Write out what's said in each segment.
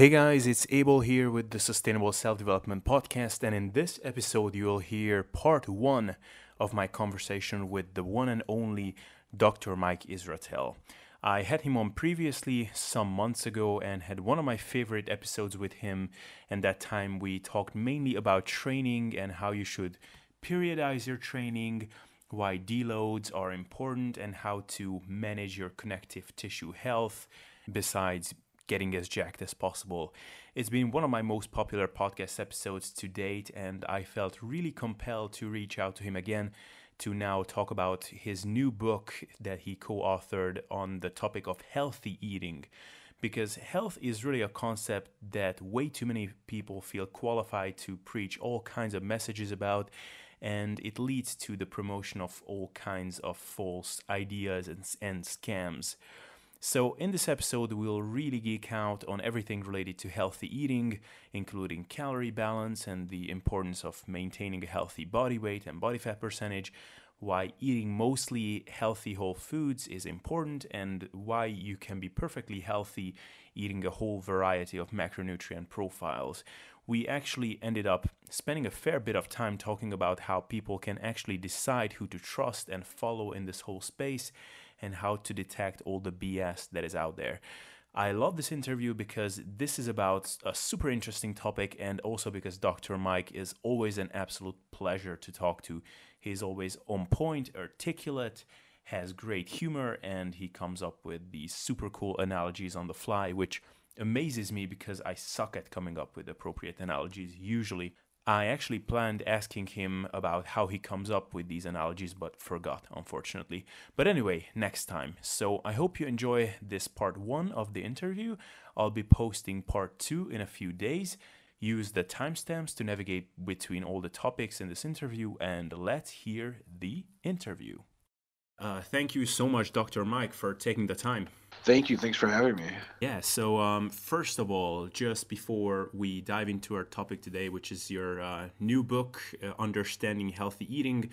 Hey guys, it's Abel here with the Sustainable Self Development Podcast, and in this episode, you'll hear part one of my conversation with the one and only Dr. Mike Israetel. I had him on previously some months ago and had one of my favorite episodes with him. And that time we talked mainly about training and how you should periodize your training, why deloads are important, and how to manage your connective tissue health besides getting as jacked as possible. It's been one of my most popular podcast episodes to date, and I felt really compelled to reach out to him again to now talk about his new book that he co authored on the topic of healthy eating. Because health is really a concept that way too many people feel qualified to preach all kinds of messages about, and it leads to the promotion of all kinds of false ideas and, and scams. So, in this episode, we'll really geek out on everything related to healthy eating, including calorie balance and the importance of maintaining a healthy body weight and body fat percentage, why eating mostly healthy whole foods is important, and why you can be perfectly healthy eating a whole variety of macronutrient profiles. We actually ended up spending a fair bit of time talking about how people can actually decide who to trust and follow in this whole space and how to detect all the BS that is out there. I love this interview because this is about a super interesting topic and also because Dr. Mike is always an absolute pleasure to talk to. He's always on point, articulate, has great humor, and he comes up with these super cool analogies on the fly, which amazes me because I suck at coming up with appropriate analogies usually. I actually planned asking him about how he comes up with these analogies, but forgot, unfortunately. But anyway, next time. So I hope you enjoy this part one of the interview. I'll be posting part two in a few days. Use the timestamps to navigate between all the topics in this interview, and let's hear the interview. Uh, thank you so much, Dr. Mike, for taking the time. Thank you. Thanks for having me. Yeah. So, um, first of all, just before we dive into our topic today, which is your uh, new book, uh, Understanding Healthy Eating,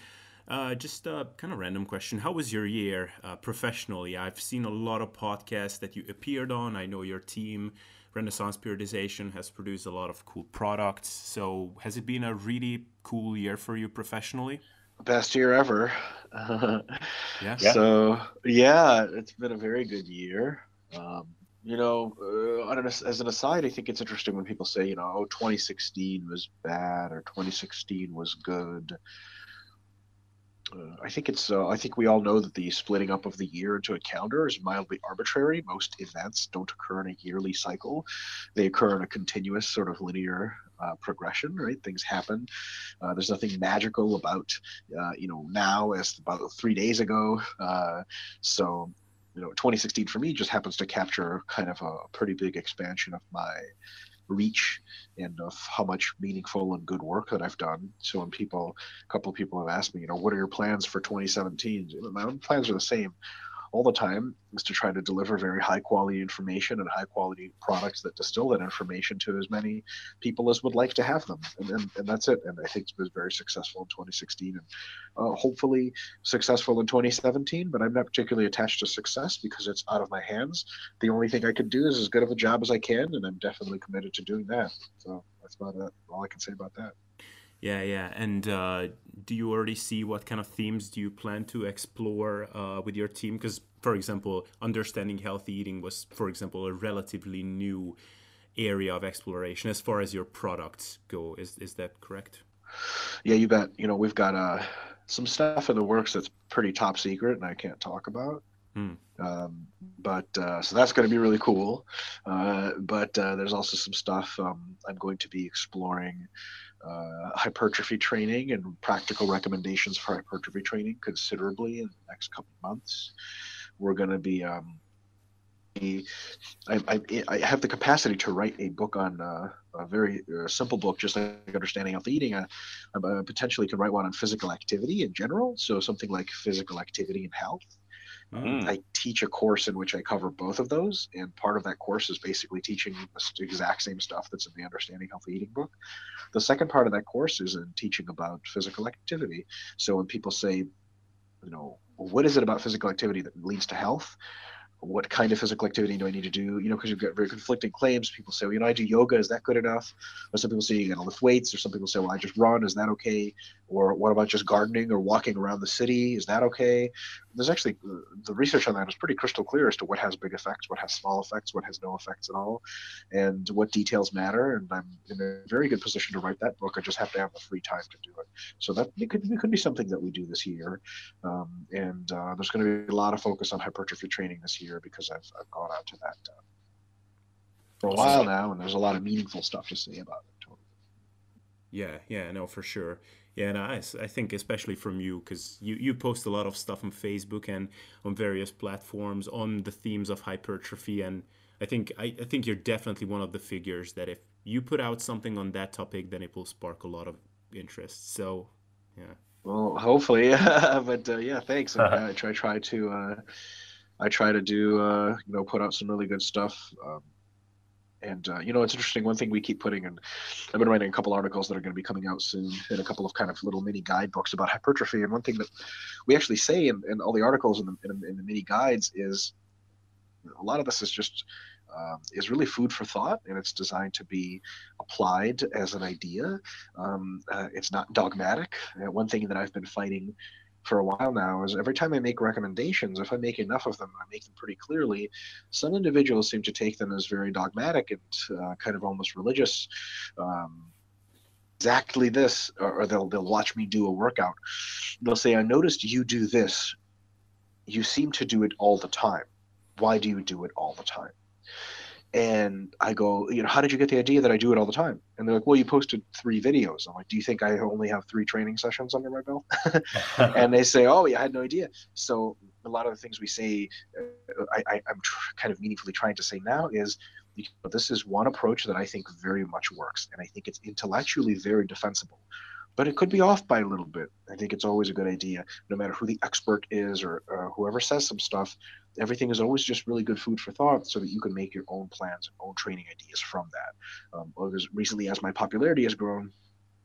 uh, just a kind of random question. How was your year uh, professionally? I've seen a lot of podcasts that you appeared on. I know your team, Renaissance Periodization, has produced a lot of cool products. So, has it been a really cool year for you professionally? Best year ever. yeah. So yeah, it's been a very good year. Um, you know, uh, an, as an aside, I think it's interesting when people say, you know, oh, 2016 was bad or 2016 was good. Uh, I think it's. Uh, I think we all know that the splitting up of the year into a calendar is mildly arbitrary. Most events don't occur in a yearly cycle; they occur in a continuous, sort of linear uh, progression. Right? Things happen. Uh, there's nothing magical about, uh, you know, now as about three days ago. Uh, so, you know, 2016 for me just happens to capture kind of a pretty big expansion of my reach and of how much meaningful and good work that I've done. So when people, a couple of people have asked me, you know, what are your plans for 2017? My own plans are the same all the time is to try to deliver very high quality information and high quality products that distill that information to as many people as would like to have them. And, and, and that's it. And I think it was very successful in 2016 and uh, hopefully successful in 2017. But I'm not particularly attached to success because it's out of my hands. The only thing I can do is as good of a job as I can. And I'm definitely committed to doing that. So that's about it. All I can say about that. Yeah, yeah. And uh, do you already see what kind of themes do you plan to explore uh, with your team? Because, for example, understanding healthy eating was, for example, a relatively new area of exploration as far as your products go. Is is that correct? Yeah, you bet. You know, we've got uh, some stuff in the works that's pretty top secret, and I can't talk about. Hmm. Um, but uh, so that's going to be really cool. Uh, but uh, there's also some stuff um, I'm going to be exploring uh, hypertrophy training and practical recommendations for hypertrophy training considerably in the next couple months. We're going to be um, I, I, I, have the capacity to write a book on uh, a very uh, simple book, just like understanding healthy eating. I uh, potentially could write one on physical activity in general, so something like physical activity and health. Mm. I teach a course in which I cover both of those, and part of that course is basically teaching the exact same stuff that's in the Understanding Healthy Eating book. The second part of that course is in teaching about physical activity. So when people say, you know, what is it about physical activity that leads to health? what kind of physical activity do I need to do? You know, because you've got very conflicting claims. People say, well, you know, I do yoga. Is that good enough? Or some people say you got to lift weights. Or some people say, well, I just run. Is that okay? Or what about just gardening or walking around the city? Is that okay? There's actually the research on that is pretty crystal clear as to what has big effects, what has small effects, what has no effects at all, and what details matter. And I'm in a very good position to write that book. I just have to have the free time to do it. So that it could, it could be something that we do this year. Um, and uh, there's going to be a lot of focus on hypertrophy training this year because I've, I've gone out to that uh, for a while now, and there's a lot of meaningful stuff to say about it. Totally. Yeah, yeah, no, for sure. Yeah, and I, I think especially from you because you, you post a lot of stuff on Facebook and on various platforms on the themes of hypertrophy, and I think I, I think you're definitely one of the figures that if you put out something on that topic, then it will spark a lot of interest. So, yeah. Well, hopefully, but uh, yeah, thanks. I try try to uh, I try to do uh, you know put out some really good stuff. Um, and uh, you know it's interesting one thing we keep putting and i've been writing a couple articles that are going to be coming out soon and a couple of kind of little mini guidebooks about hypertrophy and one thing that we actually say in, in all the articles in the, in, in the mini guides is a lot of this is just um, is really food for thought and it's designed to be applied as an idea. Um, uh, it's not dogmatic. Uh, one thing that i've been fighting for a while now is every time I make recommendations, if I make enough of them I make them pretty clearly, some individuals seem to take them as very dogmatic and uh, kind of almost religious. Um, exactly this, or, or they'll they'll watch me do a workout. They'll say, "I noticed you do this. You seem to do it all the time. Why do you do it all the time?" And I go, you know, how did you get the idea that I do it all the time? And they're like, well, you posted three videos. I'm like, do you think I only have three training sessions under my belt? and they say, oh, yeah, I had no idea. So a lot of the things we say, uh, I, am tr- kind of meaningfully trying to say now is, this is one approach that I think very much works, and I think it's intellectually very defensible but it could be off by a little bit. I think it's always a good idea, no matter who the expert is or uh, whoever says some stuff. Everything is always just really good food for thought, so that you can make your own plans and own training ideas from that. Um, because recently, as my popularity has grown,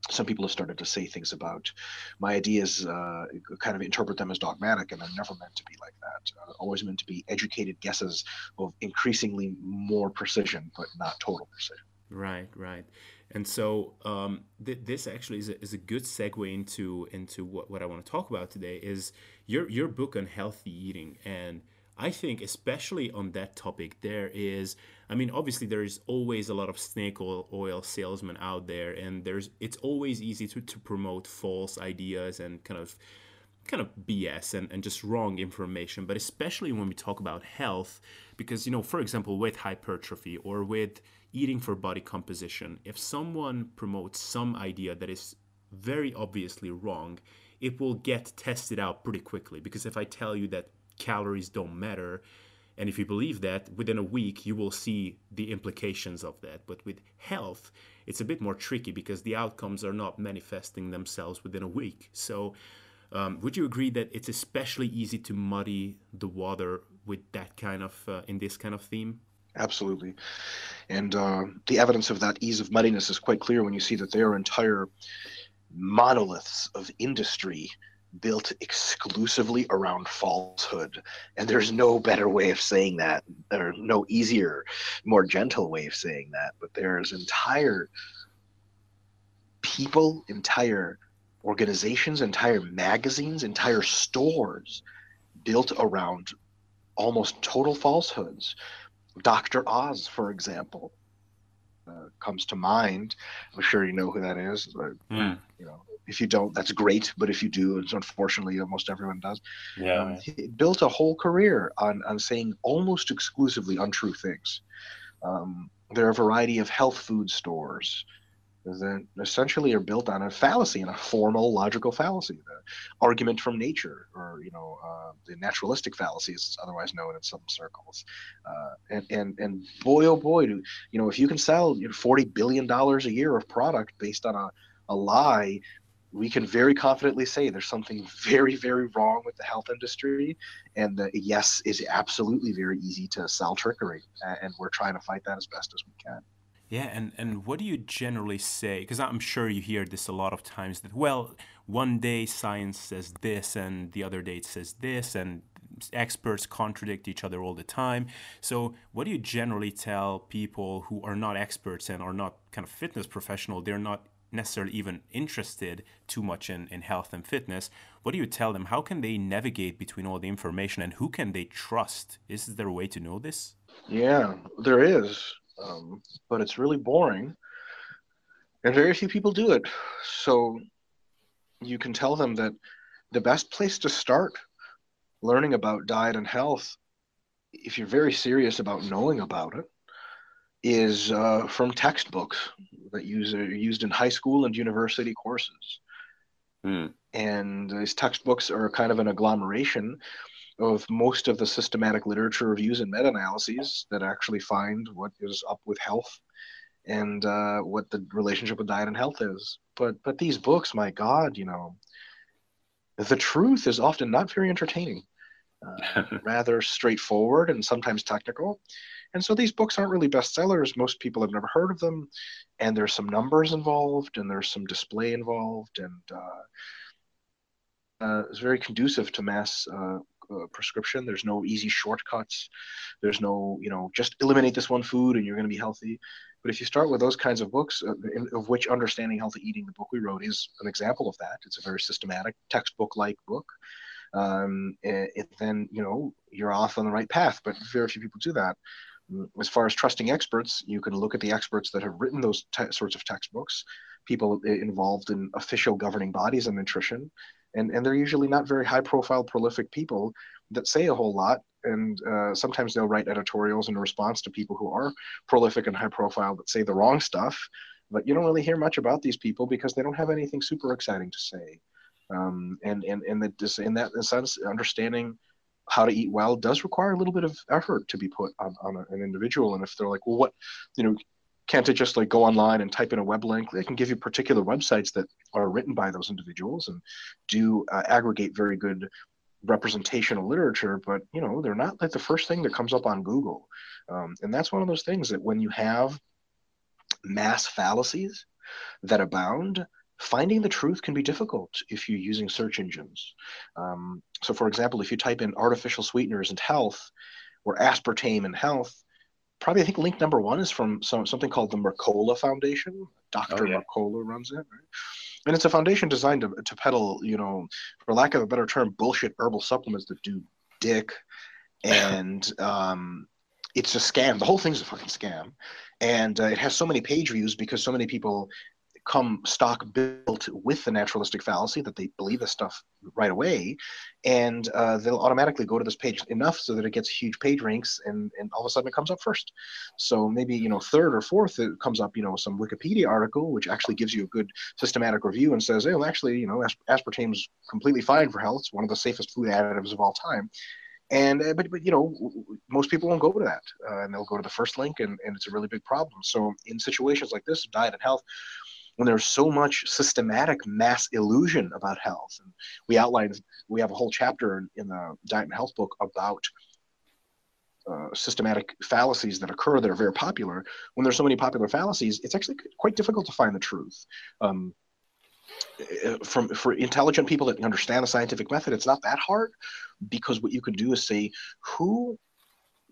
some people have started to say things about my ideas, uh, kind of interpret them as dogmatic, and they're never meant to be like that. Uh, always meant to be educated guesses of increasingly more precision, but not total precision. Right, right. And so um, th- this actually is a, is a good segue into into what, what I want to talk about today is your your book on healthy eating and I think especially on that topic there is I mean obviously there is always a lot of snake oil, oil salesmen out there and there's it's always easy to, to promote false ideas and kind of kind of BS and, and just wrong information but especially when we talk about health because you know for example with hypertrophy or with eating for body composition, if someone promotes some idea that is very obviously wrong, it will get tested out pretty quickly. Because if I tell you that calories don't matter, and if you believe that, within a week you will see the implications of that. But with health, it's a bit more tricky because the outcomes are not manifesting themselves within a week. So, um, would you agree that it's especially easy to muddy the water with that kind of uh, in this kind of theme? Absolutely. And uh, the evidence of that ease of muddiness is quite clear when you see that there are entire monoliths of industry built exclusively around falsehood. And there's no better way of saying that, or no easier, more gentle way of saying that. But there's entire people, entire organizations, entire magazines, entire stores built around almost total falsehoods Dr. Oz, for example, uh, comes to mind. I'm sure you know who that is. But, mm. You know, if you don't, that's great. But if you do, it's unfortunately almost everyone does. Yeah. Um, he built a whole career on on saying almost exclusively untrue things. Um, there are a variety of health food stores that essentially are built on a fallacy and a formal logical fallacy the argument from nature or you know uh, the naturalistic fallacy is otherwise known in some circles uh, and and and boy oh boy do you know if you can sell you know, 40 billion dollars a year of product based on a, a lie we can very confidently say there's something very very wrong with the health industry and the, yes is absolutely very easy to sell trickery and we're trying to fight that as best as we can yeah, and, and what do you generally say? Because I'm sure you hear this a lot of times that, well, one day science says this and the other day it says this, and experts contradict each other all the time. So, what do you generally tell people who are not experts and are not kind of fitness professional? They're not necessarily even interested too much in, in health and fitness. What do you tell them? How can they navigate between all the information and who can they trust? Is there a way to know this? Yeah, there is. Um, but it's really boring. And very few people do it. So you can tell them that the best place to start learning about diet and health, if you're very serious about knowing about it, is uh, from textbooks that use are used in high school and university courses. Mm. And these textbooks are kind of an agglomeration of most of the systematic literature reviews and meta-analyses that actually find what is up with health and uh, what the relationship with diet and health is. But but these books, my God, you know, the truth is often not very entertaining, uh, rather straightforward and sometimes technical. And so these books aren't really bestsellers. Most people have never heard of them, and there's some numbers involved, and there's some display involved, and uh, uh, it's very conducive to mass uh, uh, prescription. There's no easy shortcuts. There's no, you know, just eliminate this one food and you're going to be healthy. But if you start with those kinds of books, uh, of which Understanding Healthy Eating, the book we wrote, is an example of that. It's a very systematic, textbook-like book. Um, it, it, then you know you're off on the right path. But very few people do that. As far as trusting experts, you can look at the experts that have written those sorts of textbooks. People involved in official governing bodies of nutrition, and and they're usually not very high profile prolific people that say a whole lot and uh, sometimes they'll write editorials in response to people who are prolific and high profile that say the wrong stuff but you don't really hear much about these people because they don't have anything super exciting to say um, and and and that in that sense understanding how to eat well does require a little bit of effort to be put on, on a, an individual. And if they're like well what you know can't they just like go online and type in a web link? They can give you particular websites that are written by those individuals and do uh, aggregate very good representational literature. But you know they're not like the first thing that comes up on google. Um, and that's one of those things that when you have mass fallacies that abound finding the truth can be difficult if you're using search engines um, so for example if you type in artificial sweeteners and health or aspartame and health probably I think link number one is from some, something called the Mercola Foundation. Dr. Oh, yeah. Mercola runs it, right? And it's a foundation designed to, to peddle, you know, for lack of a better term, bullshit herbal supplements that do dick. And um, it's a scam. The whole thing's a fucking scam. And uh, it has so many page views because so many people come stock built with the naturalistic fallacy that they believe this stuff right away and uh, they'll automatically go to this page enough so that it gets huge page ranks and, and all of a sudden it comes up first. So maybe you know third or fourth it comes up you know some wikipedia article which actually gives you a good systematic review and says hey well actually you know aspartame is completely fine for health. It's one of the safest food additives of all time. And uh, but, but you know most people won't go to that uh, and they'll go to the first link and, and it's a really big problem. So in situations like this diet and health when there's so much systematic mass illusion about health. And we outlined, we have a whole chapter in the diet and health book about uh, systematic fallacies that occur that are very popular. When there's so many popular fallacies, it's actually quite difficult to find the truth. Um, uh, from for intelligent people that understand the scientific method, it's not that hard because what you can do is say who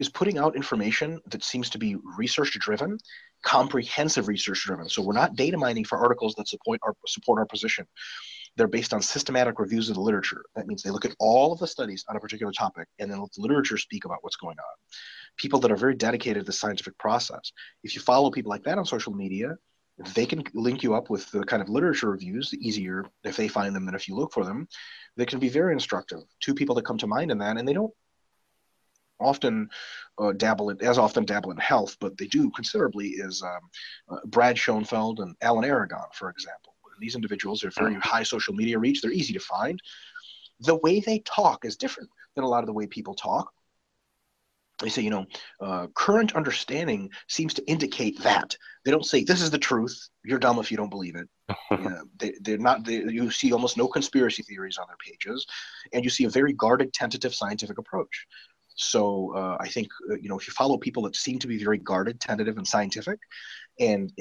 is putting out information that seems to be research driven comprehensive research driven. So we're not data mining for articles that support our support our position. They're based on systematic reviews of the literature. That means they look at all of the studies on a particular topic and then let the literature speak about what's going on. People that are very dedicated to the scientific process. If you follow people like that on social media, they can link you up with the kind of literature reviews easier if they find them than if you look for them. They can be very instructive. Two people that come to mind in that, and they don't often uh, dabble in, as often dabble in health, but they do considerably is um, uh, Brad Schoenfeld and Alan Aragon, for example. These individuals are very high social media reach. They're easy to find. The way they talk is different than a lot of the way people talk. They say, you know, uh, current understanding seems to indicate that. They don't say, this is the truth. You're dumb if you don't believe it. they, they're not, they, you see almost no conspiracy theories on their pages. And you see a very guarded, tentative scientific approach. So uh, I think uh, you know if you follow people that seem to be very guarded, tentative, and scientific, and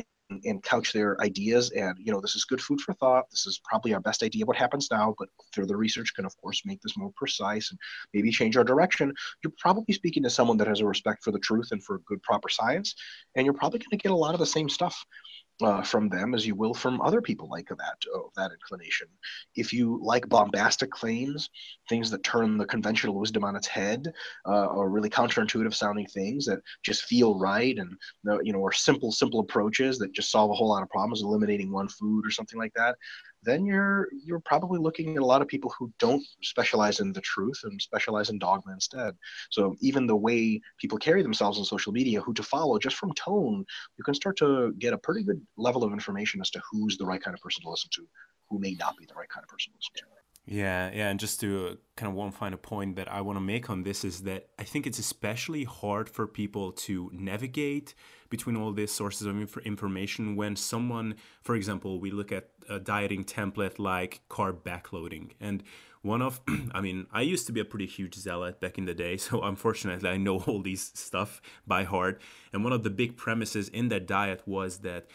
and couch their ideas and you know this is good food for thought this is probably our best idea what happens now but further research can of course make this more precise and maybe change our direction you're probably speaking to someone that has a respect for the truth and for good proper science and you're probably going to get a lot of the same stuff uh, from them as you will from other people like that oh, that inclination. If you like bombastic claims, things that turn the conventional wisdom on its head, uh, or really counterintuitive sounding things that just feel right, and you know, or simple simple approaches that just solve a whole lot of problems, eliminating one food or something like that, then you're you're probably looking at a lot of people who don't specialize in the truth and specialize in dogma instead. So even the way people carry themselves on social media, who to follow, just from tone, you can start to get a pretty good level of information as to who's the right kind of person to listen to, who may not be the right kind of person to listen to. Yeah, yeah, and just to uh, kind of one final point that I want to make on this is that I think it's especially hard for people to navigate between all these sources of inf- information when someone, for example, we look at a dieting template like carb backloading, and one of, I mean, I used to be a pretty huge zealot back in the day, so unfortunately, I know all these stuff by heart, and one of the big premises in that diet was that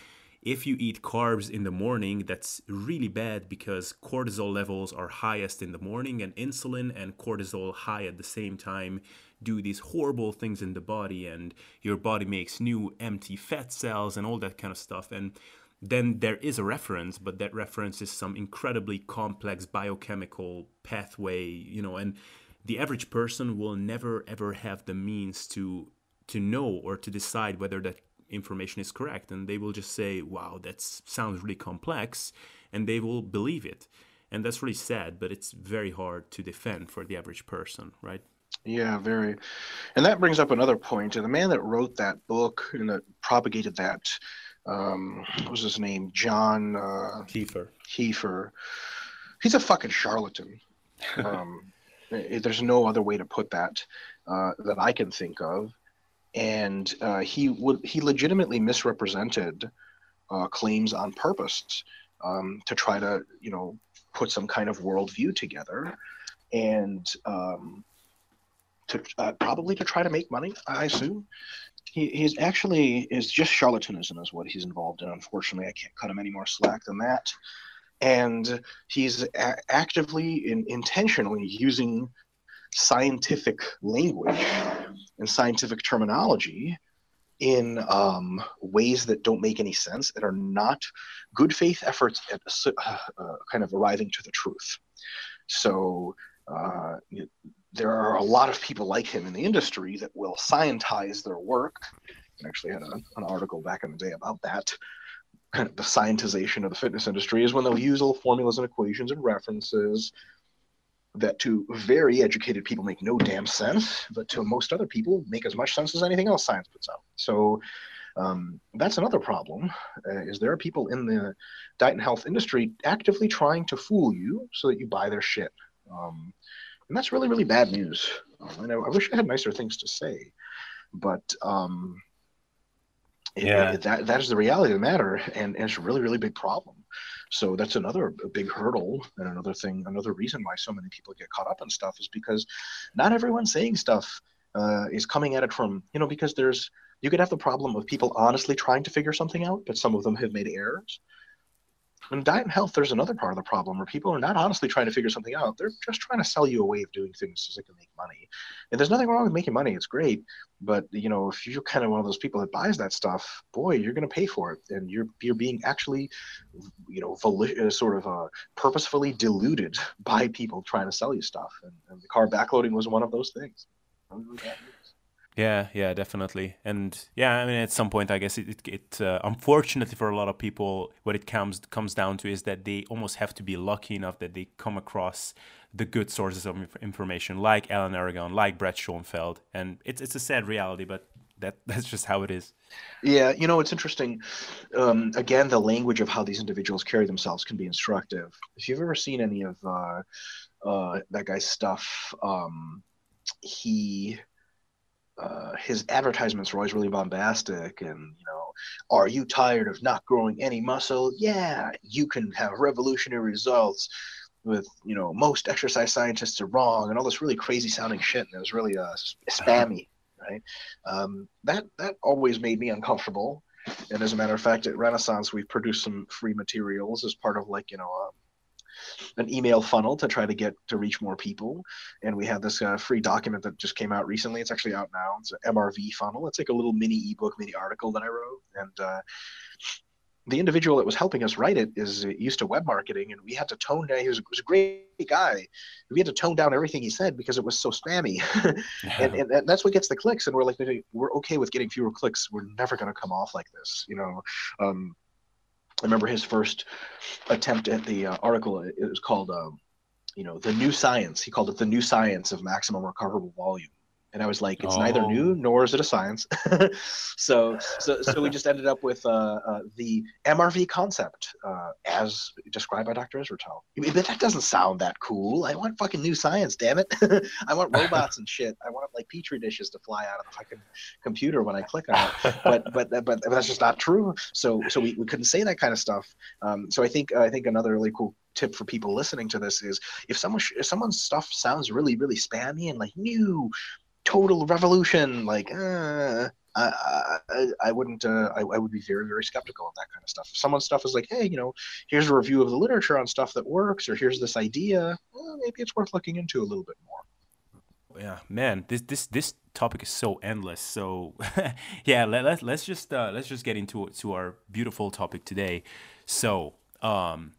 if you eat carbs in the morning, that's really bad because cortisol levels are highest in the morning, and insulin and cortisol high at the same time do these horrible things in the body, and your body makes new empty fat cells and all that kind of stuff. And then there is a reference, but that reference is some incredibly complex biochemical pathway, you know, and the average person will never ever have the means to to know or to decide whether that information is correct and they will just say wow that sounds really complex and they will believe it. And that's really sad but it's very hard to defend for the average person right? Yeah very. And that brings up another point. point and the man that wrote that book and that propagated that um what was his name? John uh Kiefer. Kiefer. He's a fucking charlatan. Um there's no other way to put that uh, that I can think of and uh, he would he legitimately misrepresented uh, claims on purpose um, to try to you know put some kind of worldview together and um, to uh, probably to try to make money i assume. He, he's actually is just charlatanism is what he's involved in unfortunately. I can't cut him any more slack than that. And he's a- actively and intentionally using scientific language and scientific terminology in um, ways that don't make any sense and are not good faith efforts at uh, uh, kind of arriving to the truth. So uh, there are a lot of people like him in the industry that will scientize their work. I actually had a, an article back in the day about that. Kind of the scientization of the fitness industry is when they'll use little formulas and equations and references that to very educated people make no damn sense, but to most other people make as much sense as anything else science puts out. So um, that's another problem. Uh, is there are people in the diet and health industry actively trying to fool you so that you buy their shit, um, and that's really really bad news. Um, and I, I, wish I had nicer things to say, but um, yeah, it, that that is the reality of the matter, and, and it's a really really big problem. So that's another big hurdle and another thing, another reason why so many people get caught up in stuff is because not everyone saying stuff uh, is coming at it from, you know, because there's, you could have the problem of people honestly trying to figure something out, but some of them have made errors. In diet and health, there's another part of the problem where people are not honestly trying to figure something out. They're just trying to sell you a way of doing things so they can make money. And there's nothing wrong with making money. It's great. But you know, if you're kind of one of those people that buys that stuff, boy, you're going to pay for it, and you're you're being actually, you know, voli- uh, sort of uh, purposefully deluded by people trying to sell you stuff. And, and the carb backloading was one of those things. Yeah, yeah, definitely, and yeah, I mean, at some point, I guess it, it, it uh, unfortunately for a lot of people, what it comes comes down to is that they almost have to be lucky enough that they come across the good sources of information, like Alan Aragon, like Brett Schoenfeld, and it's it's a sad reality, but that that's just how it is. Yeah, you know, it's interesting. Um, again, the language of how these individuals carry themselves can be instructive. If you've ever seen any of uh, uh, that guy's stuff, um, he uh, his advertisements were always really bombastic and you know are you tired of not growing any muscle? Yeah you can have revolutionary results with you know most exercise scientists are wrong and all this really crazy sounding shit and it was really uh, spammy right? Um, that that always made me uncomfortable. And as a matter of fact, at Renaissance, we've produced some free materials as part of like, you know, uh, an email funnel to try to get to reach more people. And we have this uh, free document that just came out recently. It's actually out now. It's an MRV funnel. It's like a little mini ebook, mini article that I wrote. And uh, the individual that was helping us write it is used to web marketing, and we had to tone down. He was, was a great guy. We had to tone down everything he said because it was so spammy, and, and, and, that's what gets the clicks. And we're like, we're okay with getting fewer clicks. We're never going to come off like this, you know. Um, I remember his first attempt at the uh, article. It was called, um, you know, the new science. He called it the new science of maximum recoverable volume and I was like, it's oh. neither new oh. nor is it a science. so, so, so we just ended up with uh, uh, the MRV concept uh, as described by Dr. Israetel. But that doesn't sound that cool. I want fucking new science, damn it. I want robots and shit. I want like petri dishes to fly out of the fucking computer when I click on it. But, but, but, but that's just not true. So, so we, we couldn't say that kind of stuff. Um, so I think, I think another really cool tip for people listening to this is if someone if someone's stuff sounds really really spammy and like new total revolution. Like, uh, I, I, I wouldn't. Uh, I, I would be very, very skeptical of that kind of stuff. Someone's stuff is like, hey, you know, here's a review of the literature on stuff that works, or here's this idea, well, maybe it's worth looking into a little bit more. Yeah, man, this this this topic is so endless. So, yeah, let, let let's just uh, let's just get into to our beautiful topic today. So, um,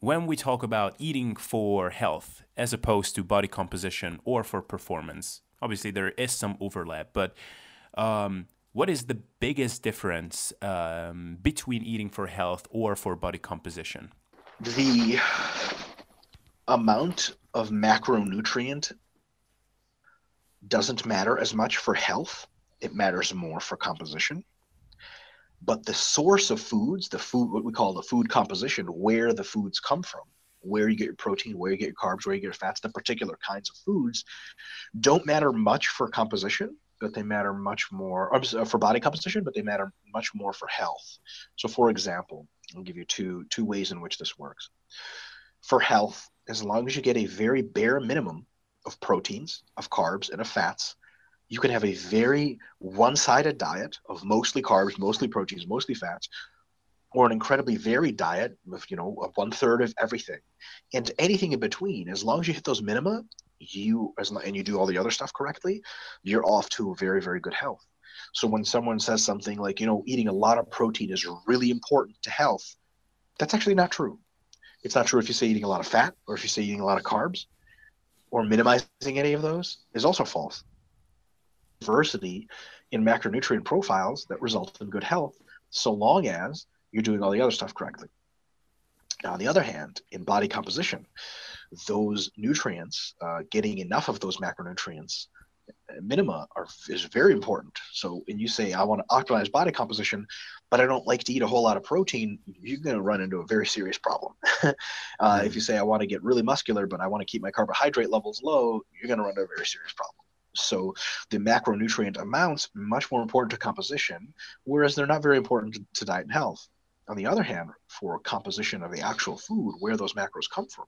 when we talk about eating for health as opposed to body composition or for performance, Obviously, there is some overlap, but um, what is the biggest difference um, between eating for health or for body composition? The amount of macronutrient doesn't matter as much for health, it matters more for composition. But the source of foods, the food, what we call the food composition, where the foods come from, where you get your protein, where you get your carbs, where you get your fats, the particular kinds of foods don't matter much for composition, but they matter much more uh, for body composition, but they matter much more for health. So, for example, I'll give you two two ways in which this works. For health, as long as you get a very bare minimum of proteins, of carbs, and of fats, you can have a very one-sided diet of mostly carbs, mostly proteins, mostly fats, or an incredibly varied diet with you know one third of everything and anything in between as long as you hit those minima you as and you do all the other stuff correctly you're off to a very very good health. So when someone says something like you know eating a lot of protein is really important to health that's actually not true. It's not true if you say eating a lot of fat or if you say eating a lot of carbs or minimizing any of those is also false. Diversity in macronutrient profiles that result in good health so long as you're doing all the other stuff correctly. Now, on the other hand, in body composition, those nutrients, uh, getting enough of those macronutrients, minima are is very important. So, when you say I want to optimize body composition, but I don't like to eat a whole lot of protein, you're going to run into a very serious problem. uh, mm-hmm. If you say I want to get really muscular, but I want to keep my carbohydrate levels low, you're going to run into a very serious problem. So the macronutrient amounts much more important to composition, whereas they're not very important to, to diet and health on the other hand, for composition of the actual food, where those macros come from,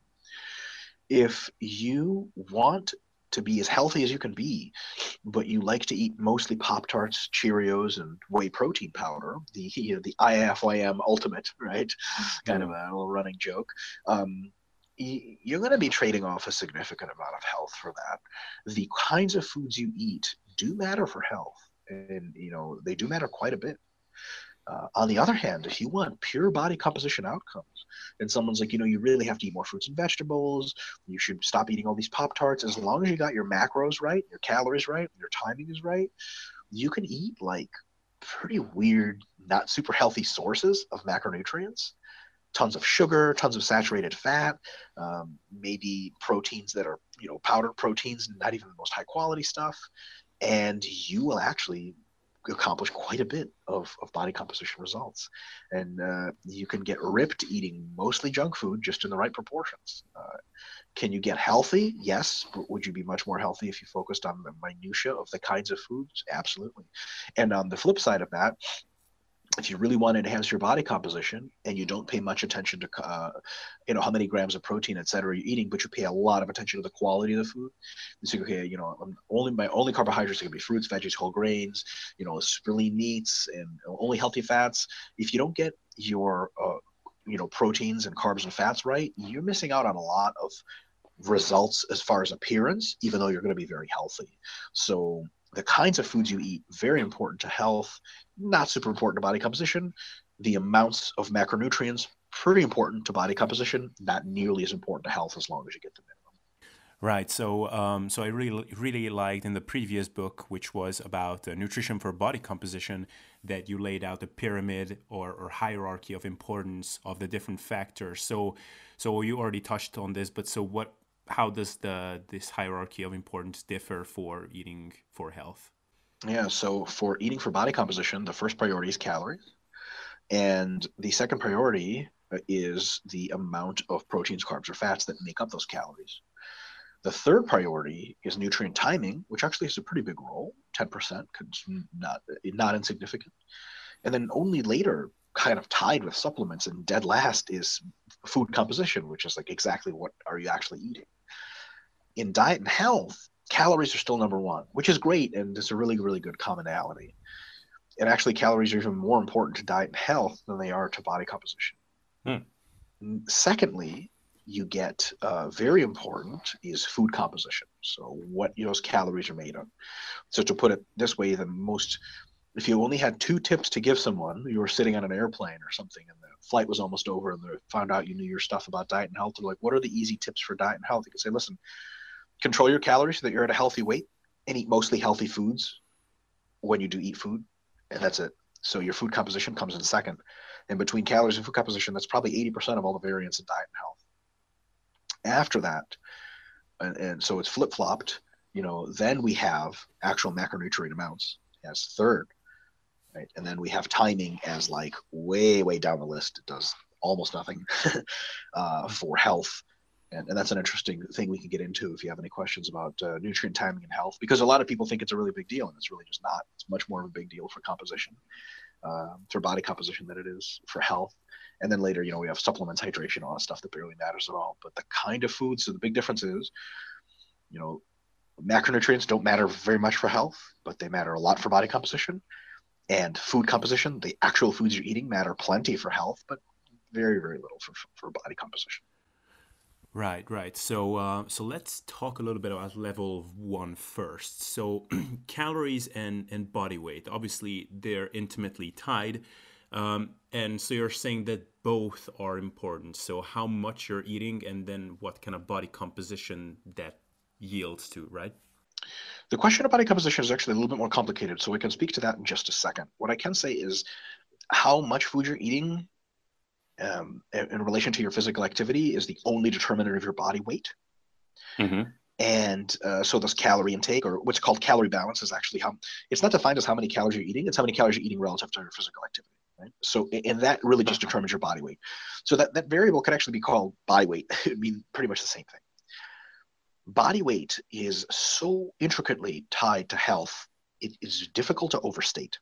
if you want to be as healthy as you can be, but you like to eat mostly Pop Tarts, Cheerios, and whey protein powder, the you know, the IFYM ultimate, right? Kind of a little running joke. Um, you're going to be trading off a significant amount of health for that. The kinds of foods you eat do matter for health, and you know they do matter quite a bit. Uh, on the other hand, if you want pure body composition outcomes, and someone's like, you know, you really have to eat more fruits and vegetables, you should stop eating all these Pop Tarts, as long as you got your macros right, your calories right, your timing is right, you can eat like pretty weird, not super healthy sources of macronutrients. Tons of sugar, tons of saturated fat, um, maybe proteins that are, you know, powdered proteins, not even the most high quality stuff. And you will actually accomplish quite a bit of, of body composition results. And uh, you can get ripped eating mostly junk food just in the right proportions. Uh, can you get healthy? Yes. But would you be much more healthy if you focused on the minutia of the kinds of foods? Absolutely. And on the flip side of that, if you really want to enhance your body composition and you don't pay much attention to uh, you know how many grams of protein et cetera you're eating but you pay a lot of attention to the quality of the food you say okay you know only my only carbohydrates are going to be fruits veggies whole grains you know super meats and only healthy fats. If you don't get your uh, you know proteins and carbs and fats right you're missing out on a lot of results as far as appearance even though you're going to be very healthy. So the kinds of foods you eat very important to health not super important to body composition the amounts of macronutrients pretty important to body composition not nearly as important to health as long as you get the minimum Right. So, um, so I really, really liked in the previous book, which was about uh, nutrition for body composition, that you laid out the pyramid or, or hierarchy of importance of the different factors. So, so you already touched on this, but so what how does the this hierarchy of importance differ for eating for health? Yeah, so for eating for body composition, the first priority is calories, and the second priority uh, is the amount of proteins, carbs, or fats that make up those calories. The third priority is nutrient timing, which actually has a pretty big role, 10%, not not insignificant. And then only later, kind of tied with supplements and dead last is food composition, which is like exactly what are you actually eating in diet and health, calories are still number one, which is great and it's a really, really good commonality. And actually, calories are even more important to diet and health than they are to body composition. Hmm. Secondly, you get uh, very important is food composition. So, what those calories are made of. So, to put it this way, the most if you only had two tips to give someone, you were sitting on an airplane or something, and the flight was almost over, and they found out you knew your stuff about diet and health, they're like, "What are the easy tips for diet and health?" You could say, "Listen, control your calories so that you're at a healthy weight and eat mostly healthy foods when you do eat food and that's it. So your food composition comes in second. And between calories and food composition that's probably 80% of all the variance in diet and health. After that and, and so it's flip-flopped you know then we have actual macronutrient amounts as third right? And then we have timing as like way way down the list. It does almost nothing uh, for health and, and that's an interesting thing we can get into if you have any questions about uh, nutrient timing and health because a lot of people think it's a really big deal and it's really just not. It's much more of a big deal for composition uh, for body composition than it is for health. And then later you know we have supplements hydration all that stuff that barely matters at all. But the kind of food so the big difference is you know macronutrients don't matter very much for health but they matter a lot for body composition. And food composition the actual foods you're eating matter plenty for health but very very little for, for body composition Right, right. So, uh, so let's talk a little bit about level one first. So, calories and and body weight. Obviously, they're intimately tied, um, and so you're saying that both are important. So, how much you're eating, and then what kind of body composition that yields to, right? The question of body composition is actually a little bit more complicated, so we can speak to that in just a second. What I can say is how much food you're eating um, in relation to your physical activity is the only determinant of your body weight. Mm-hmm. And uh, so this calorie intake, or what's called calorie balance, is actually how it's not defined as how many calories you're eating; it's how many calories you're eating relative to your physical activity. Right? So, and that really just determines your body weight. So that that variable could actually be called body weight. It'd mean pretty much the same thing. Body weight is so intricately tied to health; it is difficult to overstate.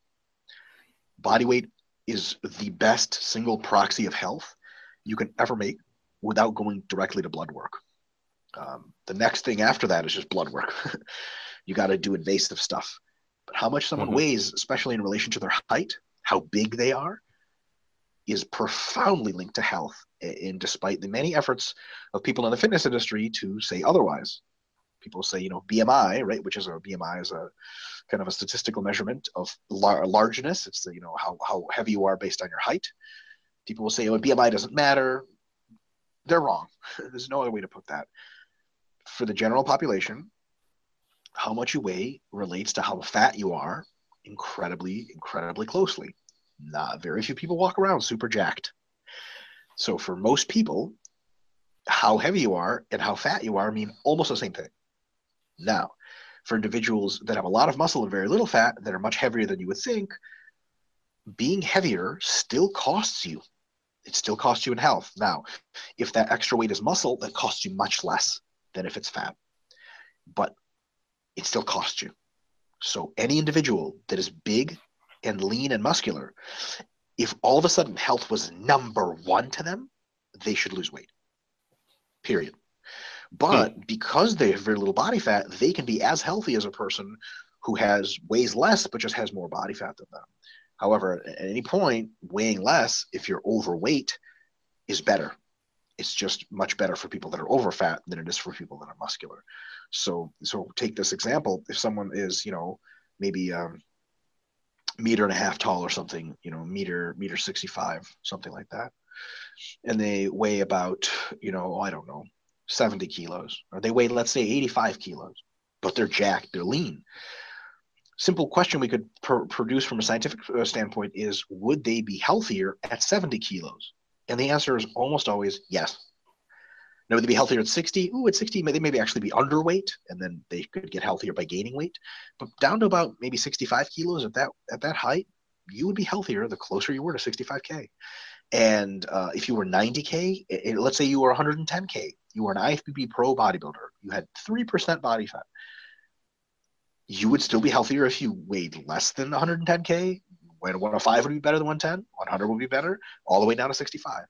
Body weight is the best single proxy of health you can ever make without going directly to blood work. Um, the next thing after that is just blood work. you got to do invasive stuff. But how much someone mm-hmm. weighs, especially in relation to their height, how big they are, is profoundly linked to health. And despite the many efforts of people in the fitness industry to say otherwise, people say, you know, BMI, right, which is a BMI is a kind of a statistical measurement of lar- largeness. It's the, you know, how, how heavy you are based on your height. People will say, oh, BMI doesn't matter. They're wrong. There's no other way to put that. For the general population, how much you weigh relates to how fat you are incredibly, incredibly closely. Not very few people walk around super jacked. So for most people, how heavy you are and how fat you are mean almost the same thing. Now, for individuals that have a lot of muscle and very little fat that are much heavier than you would think, being heavier still costs you. It still costs you in health. Now, if that extra weight is muscle, that costs you much less than if it's fat. But it still costs you. So any individual that is big and lean and muscular, if all of a sudden health was number one to them, they should lose weight. Period. But hmm. because they have very little body fat, they can be as healthy as a person who has weighs less but just has more body fat than them. However, at any point, weighing less, if you're overweight, is better. It's just much better for people that are over fat than it is for people that are muscular. So, so take this example: if someone is, you know, maybe um, meter and a half tall or something, you know, meter meter sixty five, something like that, and they weigh about, you know, I don't know, seventy kilos, or they weigh, let's say, eighty five kilos, but they're jacked, they're lean. Simple question we could pr- produce from a scientific uh, standpoint is would they be healthier at 70 kilos? And the answer is almost always yes. Now would they be healthier at 60 Ooh, at 60 they maybe actually be underweight and then they could get healthier by gaining weight. But down to about maybe 65 kilos at that at that height you would be healthier the closer you were to 65k and uh, if you were 90k it, let's say you were 110k you were an ifbb pro bodybuilder you had 3% body fat you would still be healthier if you weighed less than 110k. When 105 would be better than 110, 100 would be better, all the way down to 65.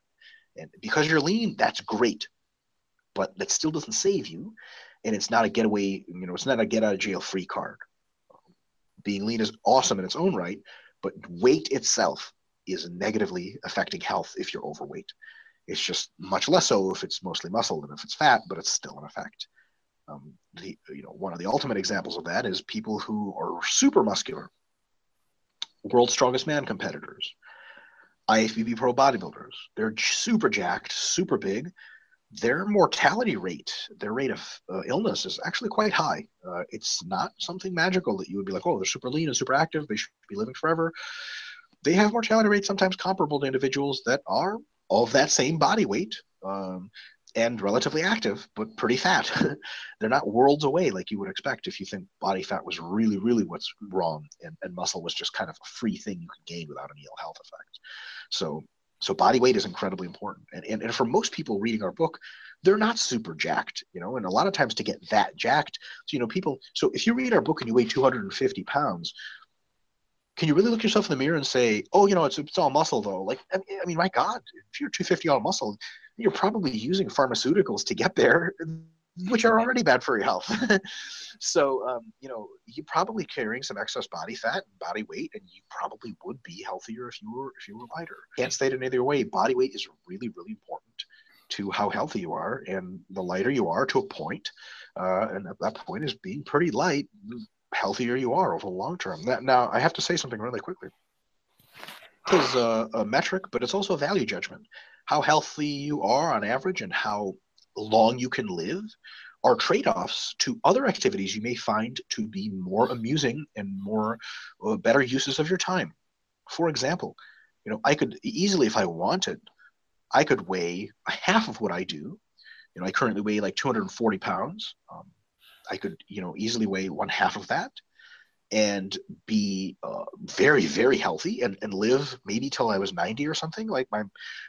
And because you're lean, that's great, but that still doesn't save you, and it's not a getaway. You know, it's not a get out of jail free card. Being lean is awesome in its own right, but weight itself is negatively affecting health if you're overweight. It's just much less so if it's mostly muscle than if it's fat, but it's still an effect. Um, the, you know, one of the ultimate examples of that is people who are super muscular, world's strongest man competitors, IFBB pro bodybuilders. They're super jacked, super big. Their mortality rate, their rate of uh, illness is actually quite high. Uh, it's not something magical that you would be like, oh, they're super lean and super active. They should be living forever. They have mortality rates sometimes comparable to individuals that are of that same body weight. Um, and relatively active, but pretty fat. They're not worlds away like you would expect if you think body fat was really, really what's wrong, and, and muscle was just kind of a free thing you could gain without any ill health effects. So, so body weight is incredibly important. And, and, and for most people reading our book, they're not super jacked, you know, and a lot of times to get that jacked, so, you know, people, so if you read our book and you weigh 250 pounds, can you really look yourself in the mirror and say, oh, you know, it's, it's all muscle though? Like, I mean, my God, if you're 250 all muscle, you're probably using pharmaceuticals to get there, which are already bad for your health. so, um, you know, you're probably carrying some excess body fat and body weight, and you probably would be healthier if you were if you were lighter. Can't state it any other way. Body weight is really, really important to how healthy you are, and the lighter you are to a point, uh, and at that point is being pretty light, healthier you are over the long term. That, now, I have to say something really quickly. It is a, a metric, but it's also a value judgment how healthy you are on average and how long you can live are trade-offs to other activities you may find to be more amusing and more uh, better uses of your time for example you know i could easily if i wanted i could weigh half of what i do you know i currently weigh like 240 pounds um, i could you know easily weigh one half of that and be uh, very very healthy and, and live maybe till i was 90 or something. Like my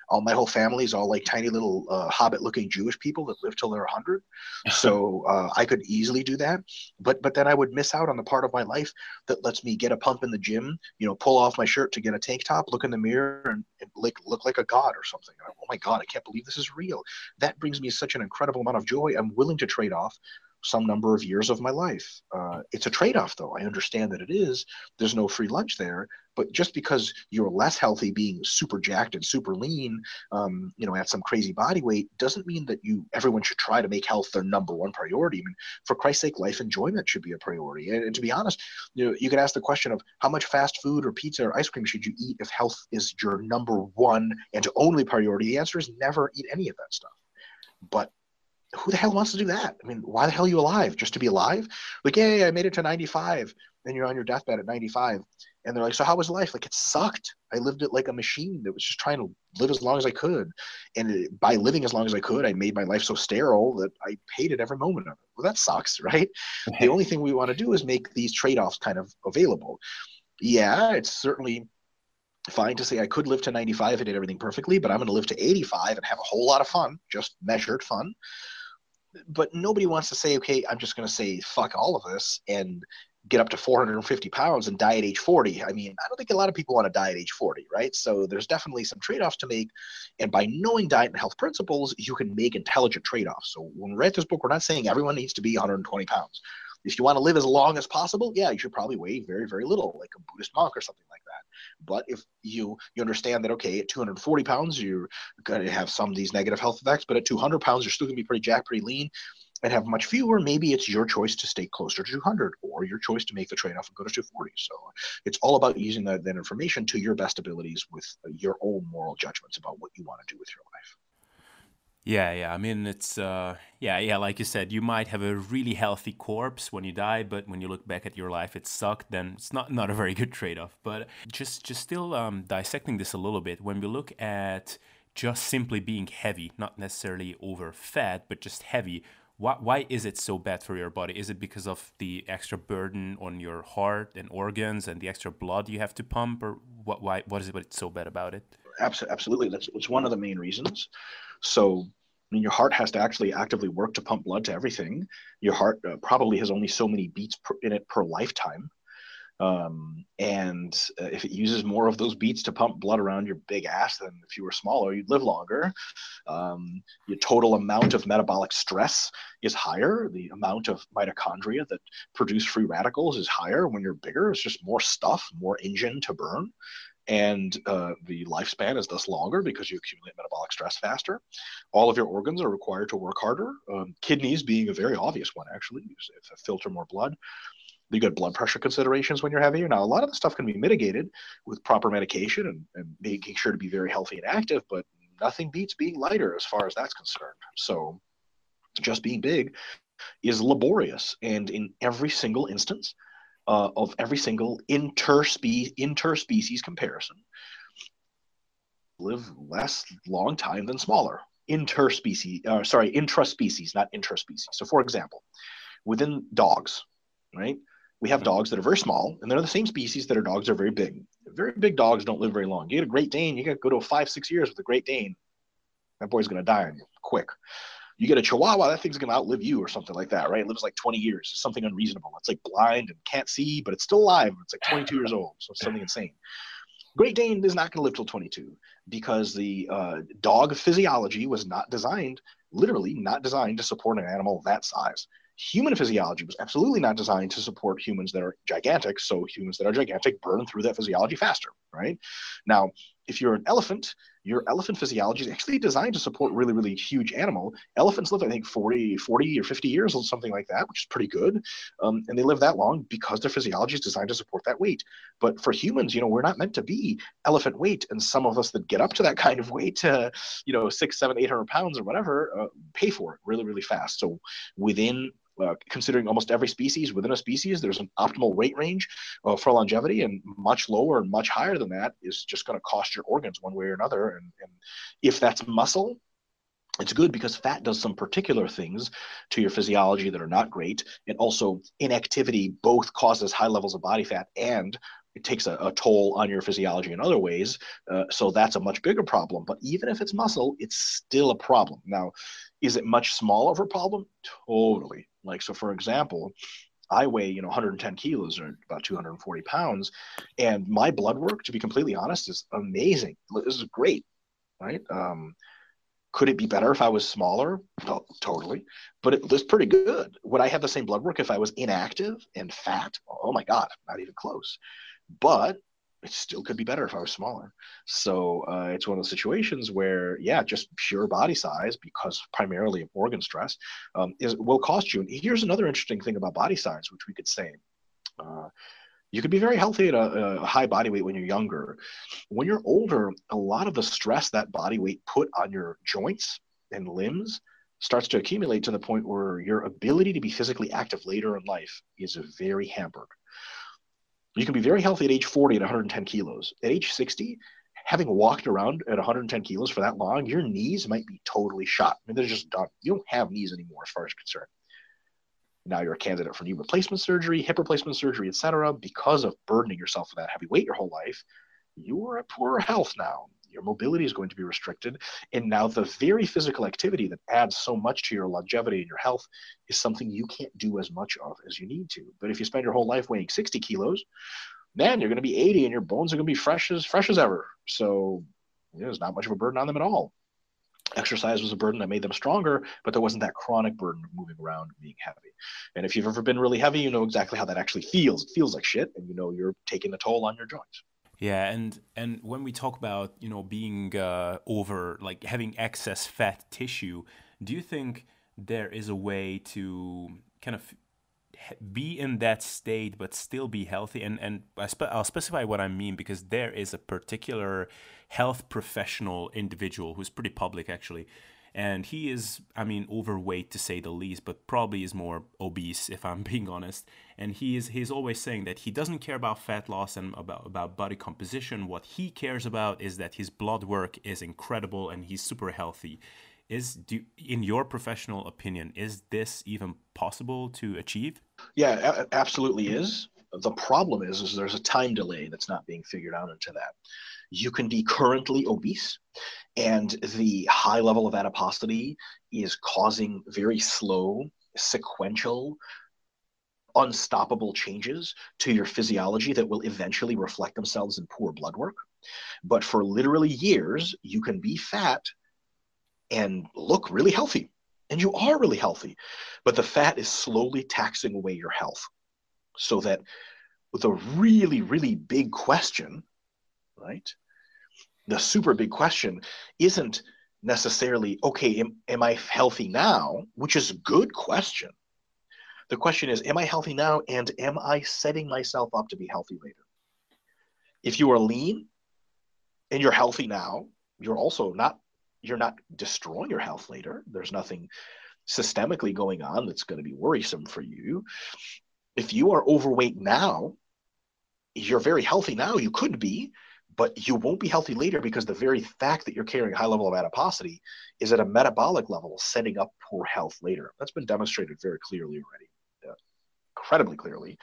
all my whole family is all like tiny little uh, hobbit looking jewish people that live till they're 100 so uh, i could easily do that. But but then i would miss out on the part of my life that lets me get a pump in the gym you know pull off my shirt to get a tank top look in the mirror and, and look, look like a god or something. Oh my god i can't believe this is real. That brings me such an incredible amount of joy i'm willing to trade off some number of years of my life. Uh, it's a trade off, though. I understand that it is. There's no free lunch there. But just because you're less healthy, being super jacked and super lean, um, you know, at some crazy body weight, doesn't mean that you everyone should try to make health their number one priority. I mean, for Christ's sake, life enjoyment should be a priority. And, and to be honest, you know, you could ask the question of how much fast food or pizza or ice cream should you eat if health is your number one and only priority. The answer is never eat any of that stuff. But who the hell wants to do that? I mean, why the hell are you alive? Just to be alive? Like, yeah, I made it to 95, and you're on your deathbed at 95. And they're like, so how was life? Like, it sucked. I lived it like a machine that was just trying to live as long as I could. And it, by living as long as I could, I made my life so sterile that I hated every moment of it. Well, that sucks, right? the only thing we want to do is make these trade offs kind of available. Yeah, it's certainly fine to say I could live to 95 and did everything perfectly, but I'm going to live to 85 and have a whole lot of fun, just measured fun but nobody wants to say, okay, I'm just going to say fuck all of this and get up to 450 pounds and die at age 40. I mean, I don't think a lot of people want to die at age 40, right? So there's definitely some trade offs to make. And by knowing diet and health principles, you can make intelligent trade offs. So when we write this book, we're not saying everyone needs to be 120 pounds. If you want to live as long as possible, yeah, you should probably weigh very, very little, like a Buddhist monk or something like that. But if you you understand that okay, at 240 pounds, you're going to have some of these negative health effects, but at 200 pounds, you're still going to be pretty jacked, pretty lean, and have much fewer, maybe it's your choice to stay closer to 200 or your choice to make the trade off and go to 240. So it's all about using that, that information to your best abilities with your own moral judgments about what you want to do with your life. Yeah, yeah. I mean, it's uh, yeah, yeah. Like you said, you might have a really healthy corpse when you die, but when you look back at your life, it sucked. Then it's not not a very good trade off. But just just still um, dissecting this a little bit. When we look at just simply being heavy, not necessarily over fat, but just heavy, why, why is it so bad for your body? Is it because of the extra burden on your heart and organs and the extra blood you have to pump, or what? Why? What is it? What's so bad about it? Absolutely, that's it's one of the main reasons. So, I mean, your heart has to actually actively work to pump blood to everything. Your heart uh, probably has only so many beats per, in it per lifetime. Um, and uh, if it uses more of those beats to pump blood around your big ass than if you were smaller, you'd live longer. Um, your total amount of metabolic stress is higher. The amount of mitochondria that produce free radicals is higher when you're bigger. It's just more stuff, more engine to burn. And uh, the lifespan is thus longer because you accumulate metabolic stress faster. All of your organs are required to work harder. Um, kidneys being a very obvious one, actually, filter more blood you got blood pressure considerations when you're heavier. Now, a lot of the stuff can be mitigated with proper medication and, and making sure to be very healthy and active, but nothing beats being lighter as far as that's concerned. So, just being big is laborious. And in every single instance uh, of every single interspe- interspecies comparison, live less long time than smaller. Interspecies, uh, sorry, intraspecies, not interspecies. So, for example, within dogs, right? we have dogs that are very small, and they're the same species that our dogs are very big. Very big dogs don't live very long. You get a Great Dane, you got to go to five, six years with a Great Dane. That boy's going to die on you quick. You get a Chihuahua, that thing's going to outlive you or something like that, right? It lives like 20 years. Something unreasonable. It's like blind and can't see, but it's still alive. It's like 22 years old, so something insane. Great Dane is not going to live till 22 because the uh, dog physiology was not designed, literally not designed to support an animal that size human physiology was absolutely not designed to support humans that are gigantic. So humans that are gigantic burn through that physiology faster, right? Now, if you're an elephant, your elephant physiology is actually designed to support really, really huge animal. Elephants live, I think, 40, 40 or 50 years or something like that, which is pretty good. Um, and they live that long because their physiology is designed to support that weight. But for humans, you know, we're not meant to be elephant weight. And some of us that get up to that kind of weight, uh, you know, six, seven, eight hundred pounds or whatever, uh, pay for it really, really fast. So within uh, considering almost every species within a species, there's an optimal weight range uh, for longevity, and much lower and much higher than that is just going to cost your organs one way or another. And, and if that's muscle, it's good because fat does some particular things to your physiology that are not great. And also, inactivity both causes high levels of body fat and it takes a, a toll on your physiology in other ways. Uh, so that's a much bigger problem. But even if it's muscle, it's still a problem. Now, is it much smaller of a problem? Totally. Like, so for example, I weigh, you know, 110 kilos or about 240 pounds. And my blood work, to be completely honest, is amazing. This is great, right? Um, could it be better if I was smaller? No, totally. But it was pretty good. Would I have the same blood work if I was inactive and fat? Oh my God, not even close. But it still could be better if I was smaller. So uh, it's one of those situations where, yeah, just pure body size, because primarily of organ stress, um, is will cost you. And here's another interesting thing about body size, which we could say. Uh, you could be very healthy at a, a, high body weight when you're younger. When you're older, a lot of the stress that body weight put on your joints and limbs starts to accumulate to the point where your ability to be physically active later in life is very hampered. You can be very healthy at age 40 at 110 kilos. At age 60, having walked around at 110 kilos for that long, your knees might be totally shot. I mean, they're just done. You don't have knees anymore, as far as concerned. Now you're a candidate for knee replacement surgery, hip replacement surgery, etc. Because of burdening yourself with that heavy weight your whole life, you are at poor health now. Your mobility is going to be restricted. And now the very physical activity that adds so much to your longevity and your health is something you can't do as much of as you need to. But if you spend your whole life weighing 60 kilos, man, you're going to be 80 and your bones are going to be fresh as fresh as ever. So you know, there's not much of a burden on them at all. Exercise was a burden that made them stronger, but there wasn't that chronic burden of moving around being heavy. And if you've ever been really heavy, you know exactly how that actually feels. It feels like shit, and you know you're taking a toll on your joints. Yeah, and and when we talk about you know being uh, over like having excess fat tissue, do you think there is a way to kind of be in that state but still be healthy? And and I'll specify what I mean because there is a particular health professional individual who's pretty public actually and he is i mean overweight to say the least but probably is more obese if i'm being honest. And he is he's always saying that he doesn't care about fat loss and about about body composition. What he cares about is that his blood work is incredible and he's super healthy. Is do in your professional opinion is this even possible to achieve? Yeah absolutely is the problem is, is there's a time delay that's not being figured out into that. You can be currently obese and the high level of adiposity is causing very slow sequential unstoppable changes to your physiology that will eventually reflect themselves in poor blood work. But for literally years you can be fat and look really healthy and you are really healthy but the fat is slowly taxing away your health so that with a really really big question right? The super big question isn't necessarily okay am, am i healthy now? Which is a good question. The question is am i healthy now? And am i setting myself up to be healthy later? If you are lean and you're healthy now you're also not you're not destroying your health later. There's nothing systemically going on that's going to be worrisome for you if you are overweight now you're very healthy now you could be but you won't be healthy later because the very fact that you're carrying a high level of adiposity is at a metabolic level setting up poor health later. That's been demonstrated very clearly already, incredibly clearly.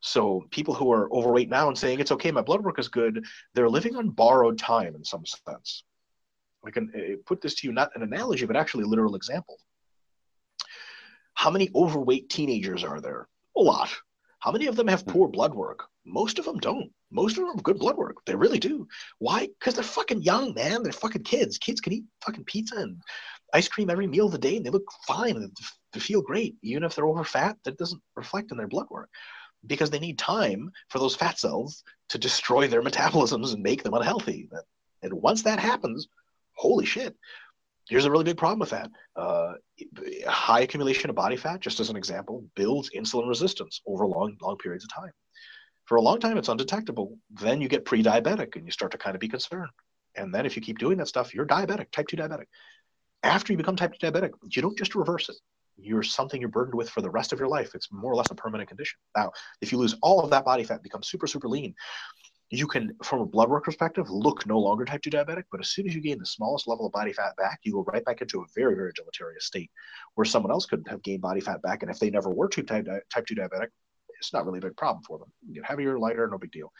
So people who are overweight now and saying it's okay, my blood work is good, they're living on borrowed time in some sense. I can uh, put this to you not an analogy, but actually a literal example. How many overweight teenagers are there? A lot. How many of them have hmm. poor blood work? Most of them don't. Most of them have good blood work. They really do. Why? Because they're fucking young, man. They're fucking kids. Kids can eat fucking pizza and ice cream every meal of the day, and they look fine and they feel great, even if they're over fat. That doesn't reflect in their blood work because they need time for those fat cells to destroy their metabolisms and make them unhealthy. And once that happens, holy shit, here's a really big problem with that. Uh, high accumulation of body fat, just as an example, builds insulin resistance over long, long periods of time. For a long time, it's undetectable. Then you get pre-diabetic, and you start to kind of be concerned. And then if you keep doing that stuff, you're diabetic, type two diabetic. After you become type two diabetic, you don't just reverse it. You're something you're burdened with for the rest of your life. It's more or less a permanent condition. Now, if you lose all of that body fat, become super, super lean, you can, from a blood work perspective, look no longer type 2 diabetic, but as soon as you gain the smallest level of body fat back, you go right back into a very, very deleterious state where someone else could have gained body fat back. And if they never were type, type 2 diabetic, it's not really a big problem for them. You get heavier, lighter, no big deal.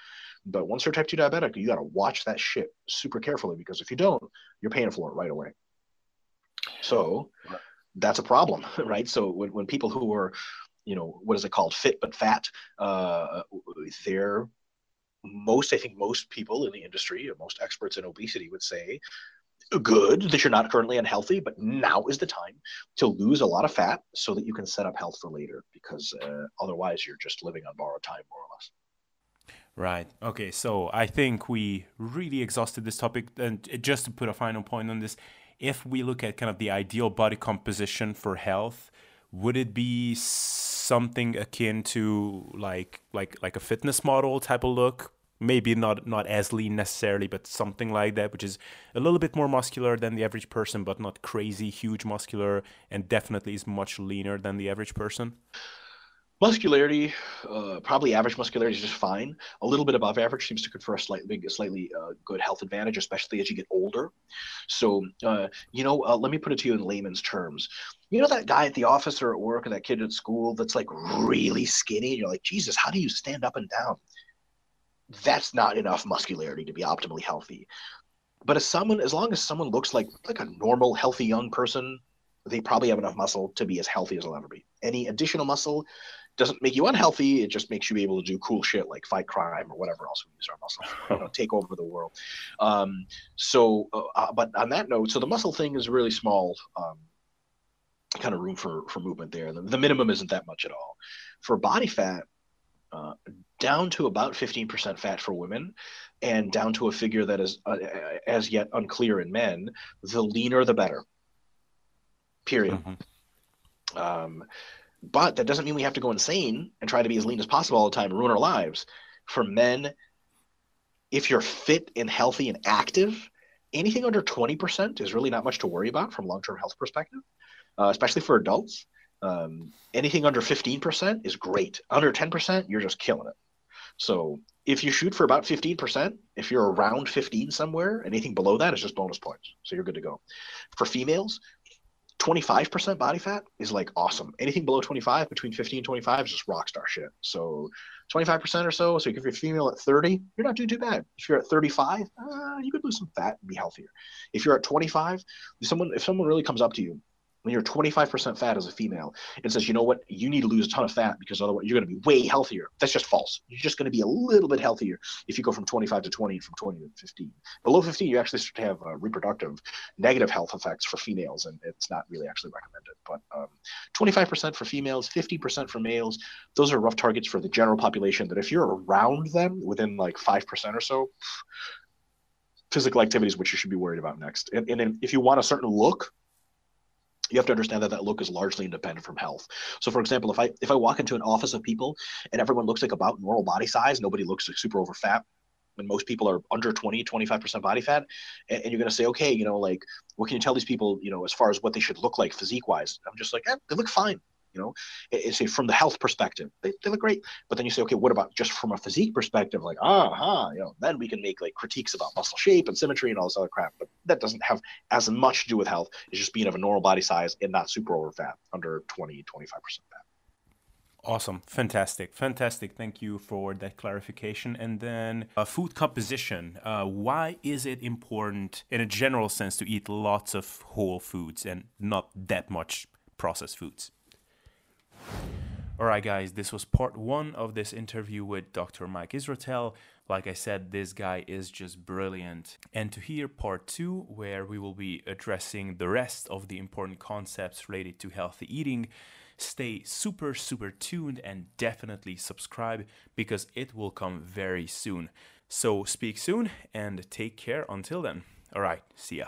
But once you're type 2 diabetic, you got to watch that shit super carefully because if you don't, you're paying for it right away. So that's a problem, right? So when, when people who are, you know, what is it called, fit but fat, uh, they're most, I think, most people in the industry, most experts in obesity would say, good that you're not currently unhealthy, but now is the time to lose a lot of fat so that you can set up health for later, because uh, otherwise you're just living on borrowed time, more or less. Right. Okay. So I think we really exhausted this topic. And just to put a final point on this, if we look at kind of the ideal body composition for health, would it be something akin to like like like a fitness model type of look? Maybe not not as lean necessarily but something like that which is a little bit more muscular than the average person but not crazy huge muscular and definitely is much leaner than the average person Muscularity, uh, probably average muscularity is just fine. A little bit above average seems to confer a slightly, slightly uh, good health advantage, especially as you get older. So, uh, you know, uh, let me put it to you in layman's terms. You know that guy at the office or at work or that kid at school that's like really skinny? You're like, Jesus, how do you stand up and down? That's not enough muscularity to be optimally healthy but as someone, as long as someone looks like like a normal, healthy young person, they probably have enough muscle to be as healthy as they'll ever be. Any additional muscle doesn't make you unhealthy. It just makes you able to do cool shit like fight crime or whatever else we use our muscle, you know, take over the world. Um, so, uh, uh, but on that note, so the muscle thing is really small. Um, kind of room for for movement there. The, the, minimum isn't that much at all. For body fat, uh, down to about 15% fat for women and down to a figure that is uh, as yet unclear in men, the leaner the better. Period. Mm-hmm. Um, but that doesn't mean we have to go insane and try to be as lean as possible all the time and ruin our lives. For men, if you're fit and healthy and active, anything under 20% is really not much to worry about from long-term health perspective, uh, especially for adults. Um, anything under 15% is great. Under 10%, you're just killing it. So if you shoot for about 15%, if you're around 15 somewhere, anything below that is just bonus points. So you're good to go. For females, 25% body fat is like awesome. Anything below 25, between 15 and 25 is just rock star shit. So 25% or so. So if you're female at 30, you're not doing too bad. If you're at 35, uh, you could lose some fat and be healthier. If you're at 25, someone if someone really comes up to you when you're 25% fat as a female and says, you know what, you need to lose a ton of fat because otherwise you're going to be way healthier. That's just false. You're just going to be a little bit healthier if you go from 25 to 20, from 20 to 15. Below 15, you actually start to have uh, reproductive negative health effects for females, and it's not really actually recommended. But um, 25% for females, 50% for males, those are rough targets for the general population that if you're around them within like 5% or so, physical activities which you should be worried about next. And, and then if you want a certain look, you have to understand that that look is largely independent from health. So, for example, if I if I walk into an office of people and everyone looks like about normal body size, nobody looks like super over fat, and most people are under 20 25% body fat and, and you're going to say okay you know like what can you tell these people you know as far as what they should look like physique wise i'm just like eh, they look fine you know, it's say from the health perspective, they, they look great. But then you say, okay, what about just from a physique perspective? Like, ah, you know, then we can make like critiques about muscle shape and symmetry and all this other crap. But that doesn't have as much to do with health. It's just being of a normal body size and not super over fat, under 20, 25% fat. Awesome. Fantastic. Fantastic. Thank you for that clarification. And then uh, food composition. Uh, why is it important, in a general sense, to eat lots of whole foods and not that much processed foods? Alright, guys, this was part one of this interview with Dr. Mike Israetel. Like I said, this guy is just brilliant. And to hear part two, where we will be addressing the rest of the important concepts related to healthy eating, stay super, super tuned and definitely subscribe because it will come very soon. So, speak soon and take care until then. Alright, see ya.